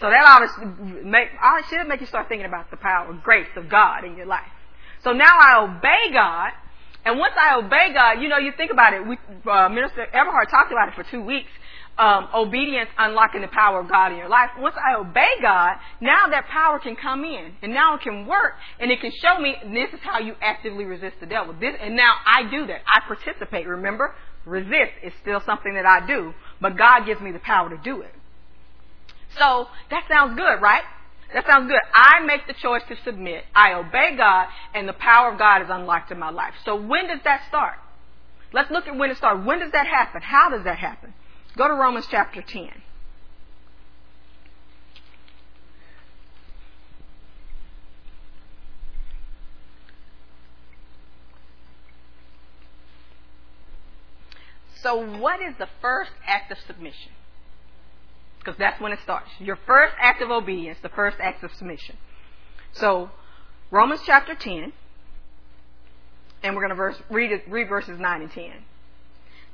So that obviously make, I should make you start thinking about the power, grace of God in your life. So now I obey God, and once I obey God, you know, you think about it. We, uh, Minister Everhart talked about it for two weeks um, obedience unlocking the power of God in your life. Once I obey God, now that power can come in, and now it can work, and it can show me this is how you actively resist the devil. This, and now I do that. I participate. Remember, resist is still something that I do, but God gives me the power to do it. So that sounds good, right? That sounds good. I make the choice to submit. I obey God, and the power of God is unlocked in my life. So when does that start? Let's look at when it starts. When does that happen? How does that happen? Go to Romans chapter 10. So, what is the first act of submission? Because that's when it starts. Your first act of obedience, the first act of submission. So, Romans chapter 10, and we're going to verse, read, read verses 9 and 10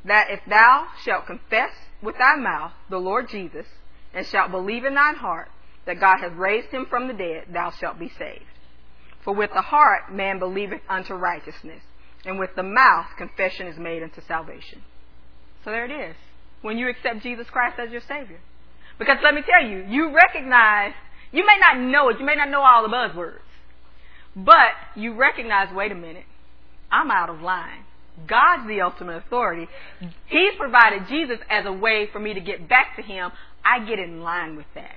that if thou shalt confess with thy mouth the Lord Jesus, and shalt believe in thine heart that God hath raised him from the dead, thou shalt be saved. For with the heart man believeth unto righteousness, and with the mouth confession is made unto salvation. So there it is. When you accept Jesus Christ as your Savior. Because let me tell you, you recognize, you may not know it, you may not know all the buzzwords, but you recognize, wait a minute, I'm out of line. God's the ultimate authority. He's provided Jesus as a way for me to get back to Him. I get in line with that.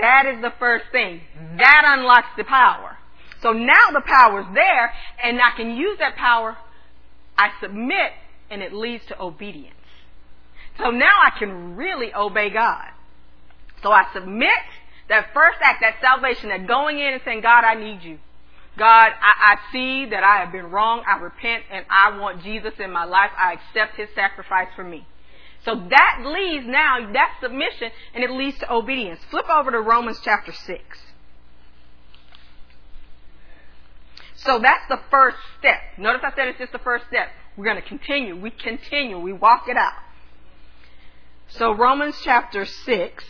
That is the first thing. That unlocks the power. So now the power's there, and I can use that power. I submit, and it leads to obedience. So now I can really obey God. So I submit that first act, that salvation, that going in and saying, God, I need you. God, I, I, see that I have been wrong. I repent and I want Jesus in my life. I accept his sacrifice for me. So that leads now, that submission, and it leads to obedience. Flip over to Romans chapter 6. So that's the first step. Notice I said it's just the first step. We're going to continue. We continue. We walk it out. So Romans chapter 6,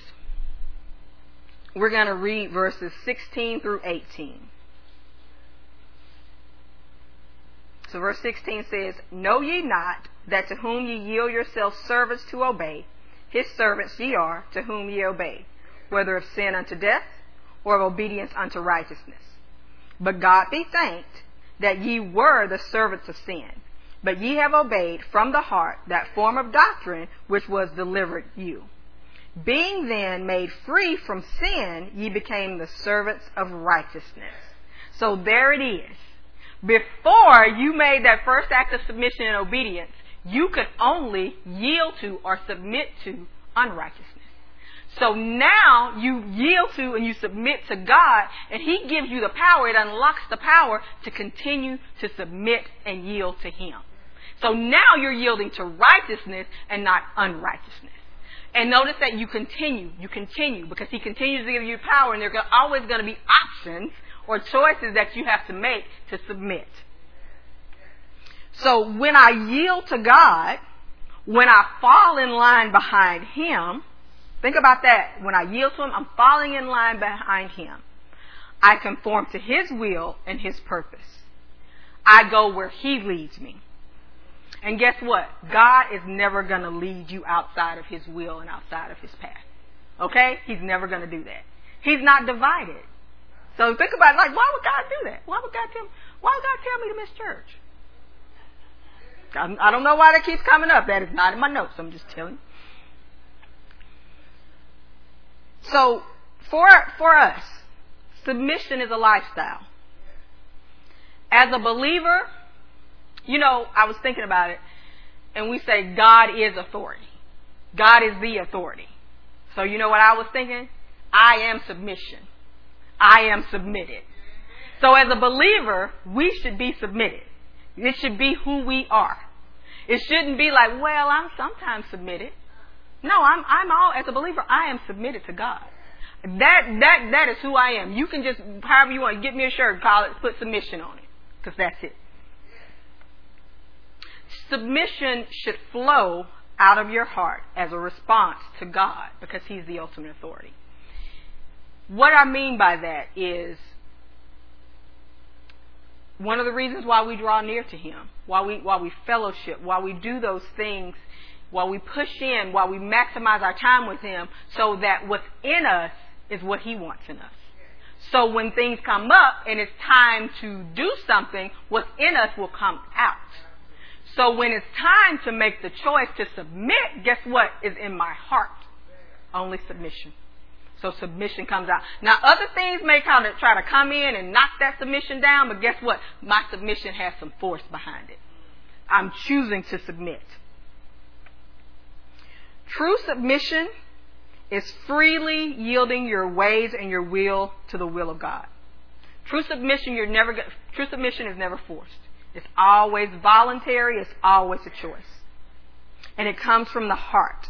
we're going to read verses 16 through 18. So verse 16 says, Know ye not that to whom ye yield yourselves servants to obey, his servants ye are, to whom ye obey, whether of sin unto death, or of obedience unto righteousness. But God be thanked that ye were the servants of sin, but ye have obeyed from the heart that form of doctrine which was delivered you. Being then made free from sin, ye became the servants of righteousness. So there it is before you made that first act of submission and obedience, you could only yield to or submit to unrighteousness. So now you yield to and you submit to God, and He gives you the power. It unlocks the power to continue to submit and yield to Him. So now you're yielding to righteousness and not unrighteousness. And notice that you continue, you continue, because He continues to give you power, and there are always going to be options or choices that you have to make to submit. So when I yield to God, when I fall in line behind Him, think about that. When I yield to Him, I'm falling in line behind Him. I conform to His will and His purpose. I go where He leads me. And guess what? God is never going to lead you outside of His will and outside of His path. Okay? He's never going to do that. He's not divided. So think about it, like, why would God do that? Why would God tell me, why would God tell me to miss church? I don't know why that keeps coming up. That is not in my notes. I'm just telling. So for for us, submission is a lifestyle. As a believer, you know, I was thinking about it, and we say God is authority. God is the authority. So you know what I was thinking? I am submission. I am submitted. So as a believer, we should be submitted. It should be who we are. It shouldn't be like, well, I'm sometimes submitted. No, I'm I'm all as a believer, I am submitted to God. That that that is who I am. You can just however you want, get me a shirt, call it, put submission on it, because that's it. Submission should flow out of your heart as a response to God, because He's the ultimate authority. What I mean by that is one of the reasons why we draw near to Him, why we why we fellowship, why we do those things, while we push in, while we maximize our time with Him, so that what's in us is what He wants in us. So when things come up and it's time to do something, what's in us will come out. So when it's time to make the choice to submit, guess what is in my heart? Only submission. So submission comes out. Now other things may kind of try to come in and knock that submission down, but guess what? My submission has some force behind it. I'm choosing to submit. True submission is freely yielding your ways and your will to the will of God. True submission, you're never true submission is never forced. It's always voluntary, it's always a choice. And it comes from the heart.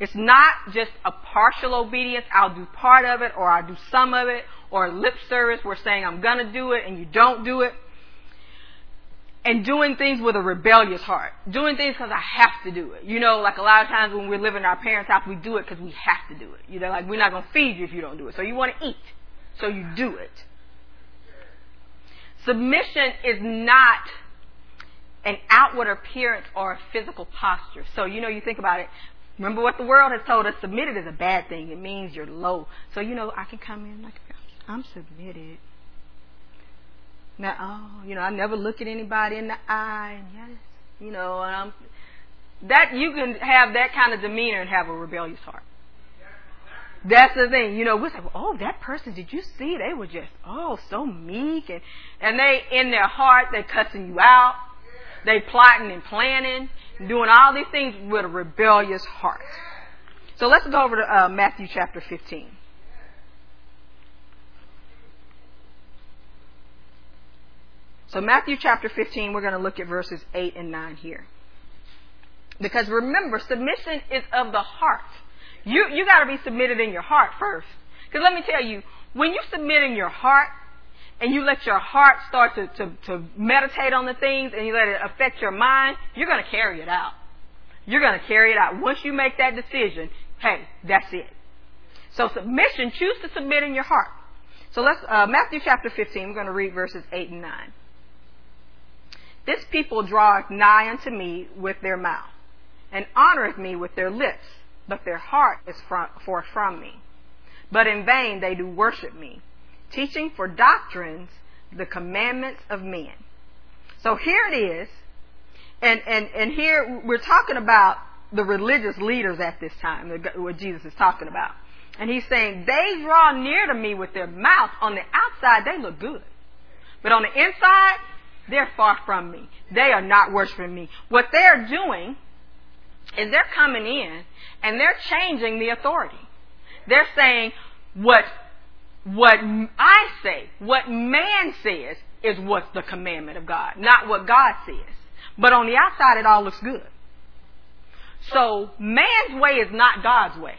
It's not just a partial obedience, I'll do part of it or I'll do some of it or lip service, we're saying I'm gonna do it and you don't do it and doing things with a rebellious heart. Doing things because I have to do it. You know, like a lot of times when we're living in our parents' house, we do it because we have to do it. You know, like we're not going to feed you if you don't do it. So you want to eat. So you do it. Submission is not an outward appearance or a physical posture. So, you know, you think about it. Remember what the world has told us submitted is a bad thing. It means you're low. So, you know, I can come in like, I'm submitted. Now, oh, you know, I never look at anybody in the eye, yes, you know, and I'm that you can have that kind of demeanor and have a rebellious heart. That's the thing, you know. We say, "Oh, that person, did you see? They were just oh so meek, and and they in their heart they're cussing you out, they plotting and planning, doing all these things with a rebellious heart." So let's go over to uh, Matthew chapter 15. So Matthew chapter 15, we're going to look at verses 8 and 9 here. Because remember, submission is of the heart. You, you got to be submitted in your heart first. Because let me tell you, when you submit in your heart, and you let your heart start to, to, to meditate on the things and you let it affect your mind, you're going to carry it out. You're going to carry it out. Once you make that decision, hey, that's it. So submission, choose to submit in your heart. So let's, uh, Matthew chapter 15, we're going to read verses 8 and 9. This people draweth nigh unto me with their mouth, and honoreth me with their lips, but their heart is far from me. But in vain they do worship me, teaching for doctrines the commandments of men. So here it is, and, and, and here we're talking about the religious leaders at this time, what Jesus is talking about. And he's saying, they draw near to me with their mouth. On the outside, they look good. But on the inside, they're far from me. They are not worshiping me. What they're doing is they're coming in and they're changing the authority. They're saying what what I say, what man says is what's the commandment of God, not what God says. But on the outside it all looks good. So man's way is not God's way.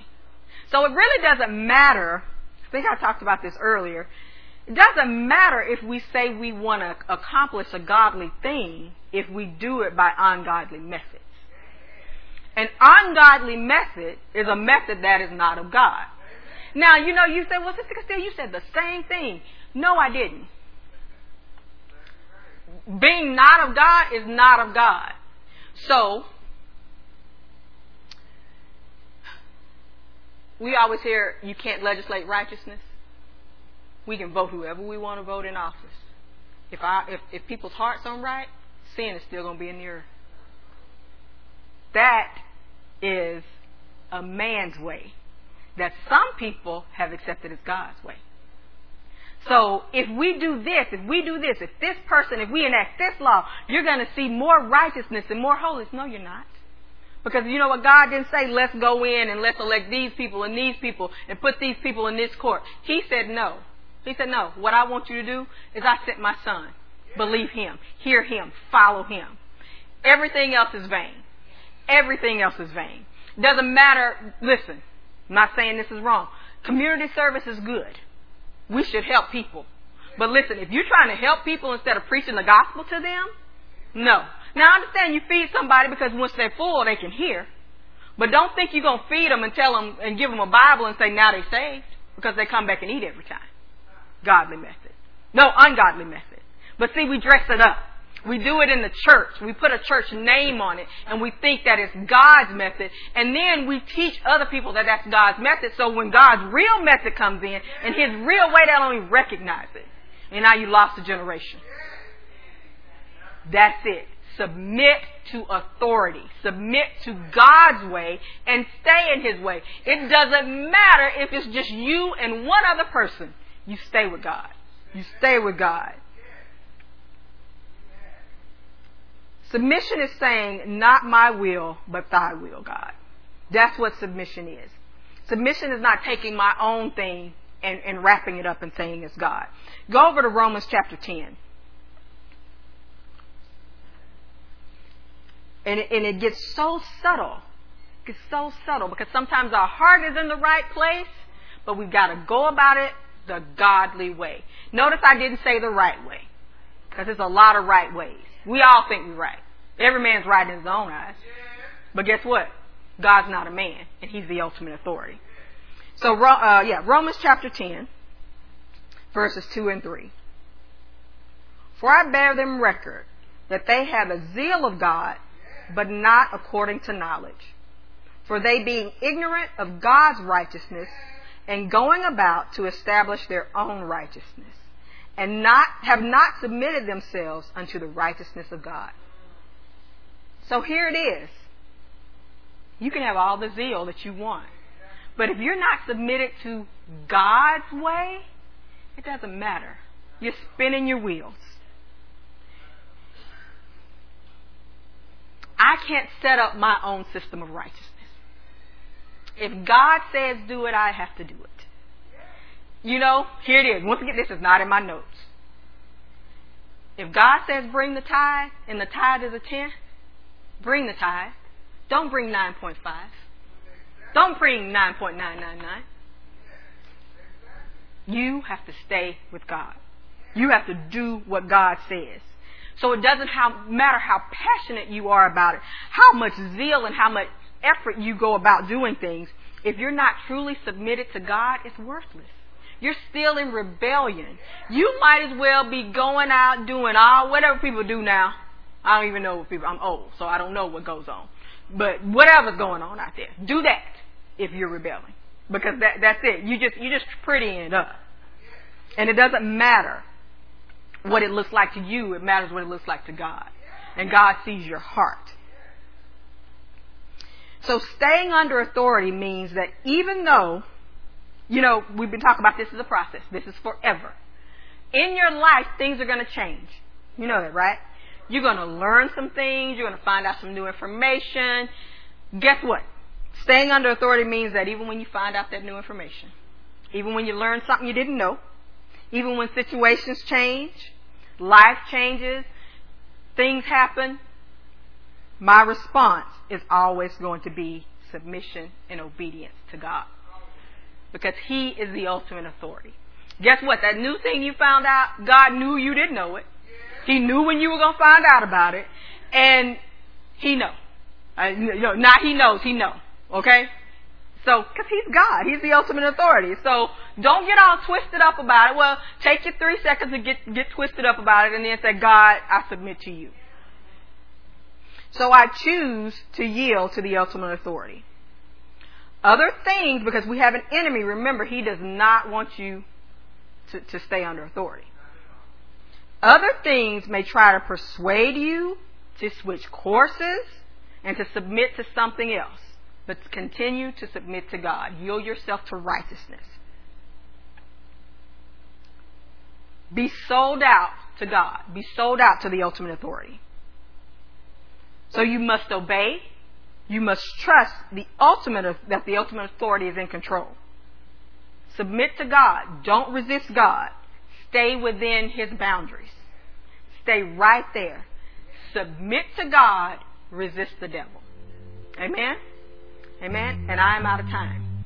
So it really doesn't matter. I think I talked about this earlier. It doesn't matter if we say we want to accomplish a godly thing if we do it by ungodly methods. An ungodly method is a method that is not of God. Now, you know, you say, well, Sister Casteel, you said the same thing. No, I didn't. being not of God is not of God. So, we always hear you can't legislate righteousness. We can vote whoever we want to vote in office. If I if, if people's hearts aren't right, sin is still going to be in the earth. That is a man's way that some people have accepted as God's way. So oh. if we do this, if we do this, if this person, if we enact this law, you're going to see more righteousness and more holiness. No, you're not. Because you know what? God didn't say, let's go in and let's elect these people and these people and put these people in this court. He said no. He said, no. What I want you to do is I sent my son. Believe him. Hear him. Follow him. Everything else is vain. Everything else is vain. Doesn't matter. Listen, I'm not saying this is wrong. Community service is good. We should help people. But listen, if you're trying to help people instead of preaching the gospel to them, no. Now I understand you feed somebody because once they're full, they can hear. But don't think you're going to feed them and tell them and give them a Bible and say now they're saved because they come back and eat every time. Godly method. No, ungodly method. But see, we dress it up. We do it in the church. We put a church name on it and we think that it's God's method. And then we teach other people that that's God's method. So when God's real method comes in and His real way, they don't even recognize it. And now you lost a generation. That's it. Submit to authority. Submit to God's way and stay in His way. It doesn't matter if it's just you and one other person. You stay with God. You stay with God. Submission is saying, not my will, but thy will, God. That's what submission is. Submission is not taking my own thing and, and wrapping it up and saying it's God. Go over to Romans chapter 10. And it, and it gets so subtle. It gets so subtle because sometimes our heart is in the right place, but we've got to go about it the godly way. Notice I didn't say the right way because there's a lot of right ways. We all think we're right. Every man's right in his own eyes. But guess what? God's not a man, and He's the ultimate authority. So, uh, yeah, Romans chapter 10, verses 2 and 3. For I bear them record that they have a zeal of God, but not according to knowledge. For they being ignorant of God's righteousness, and going about to establish their own righteousness, and not have not submitted themselves unto the righteousness of God. So here it is. You can have all the zeal that you want. But if you're not submitted to God's way, it doesn't matter. You're spinning your wheels. I can't set up my own system of righteousness. If God says do it, I have to do it. You know, here it is. Once again, this is not in my notes. If God says bring the tithe and the tithe is a tenth, bring the tithe. Don't bring 9.5. Don't bring 9.999. You have to stay with God. You have to do what God says. So it doesn't matter how passionate you are about it, how much zeal and how much effort you go about doing things. If you're not truly submitted to God, it's worthless. You're still in rebellion. You might as well be going out doing all whatever people do now. I don't even know what people. I'm old, so I don't know what goes on. But whatever's going on out there, do that if you're rebelling, because that that's it. You just you just prettying it up, and it doesn't matter what it looks like to you. It matters what it looks like to God, and God sees your heart. So staying under authority means that even though, you know, we've been talking about this as a process. This is forever. In your life, things are going to change. You know that, right? You're going to learn some things. You're going to find out some new information. Guess what? Staying under authority means that even when you find out that new information, even when you learn something you didn't know, even when situations change, life changes, things happen, my response is always going to be submission and obedience to God. Because He is the ultimate authority. Guess what? That new thing you found out, God knew you didn't know it. He knew when you were going to find out about it, and he know. Uh, you know, not he knows, he know. Okay? So, because he's God, he's the ultimate authority. So, don't get all twisted up about it. Well, take your three seconds to get get twisted up about it, and then say, God, I submit to you. So I choose to yield to the ultimate authority. Other things, because we have an enemy, remember, he does not want you to, to stay under authority. Other things may try to persuade you to switch courses and to submit to something else, but continue to submit to God. Yield yourself to righteousness. Be sold out to God. Be sold out to the ultimate authority. So you must obey. You must trust the ultimate that the ultimate authority is in control. Submit to God. Don't resist God. Stay within His boundaries. Stay right there. Submit to God. Resist the devil. Amen. Amen. And I am out of time.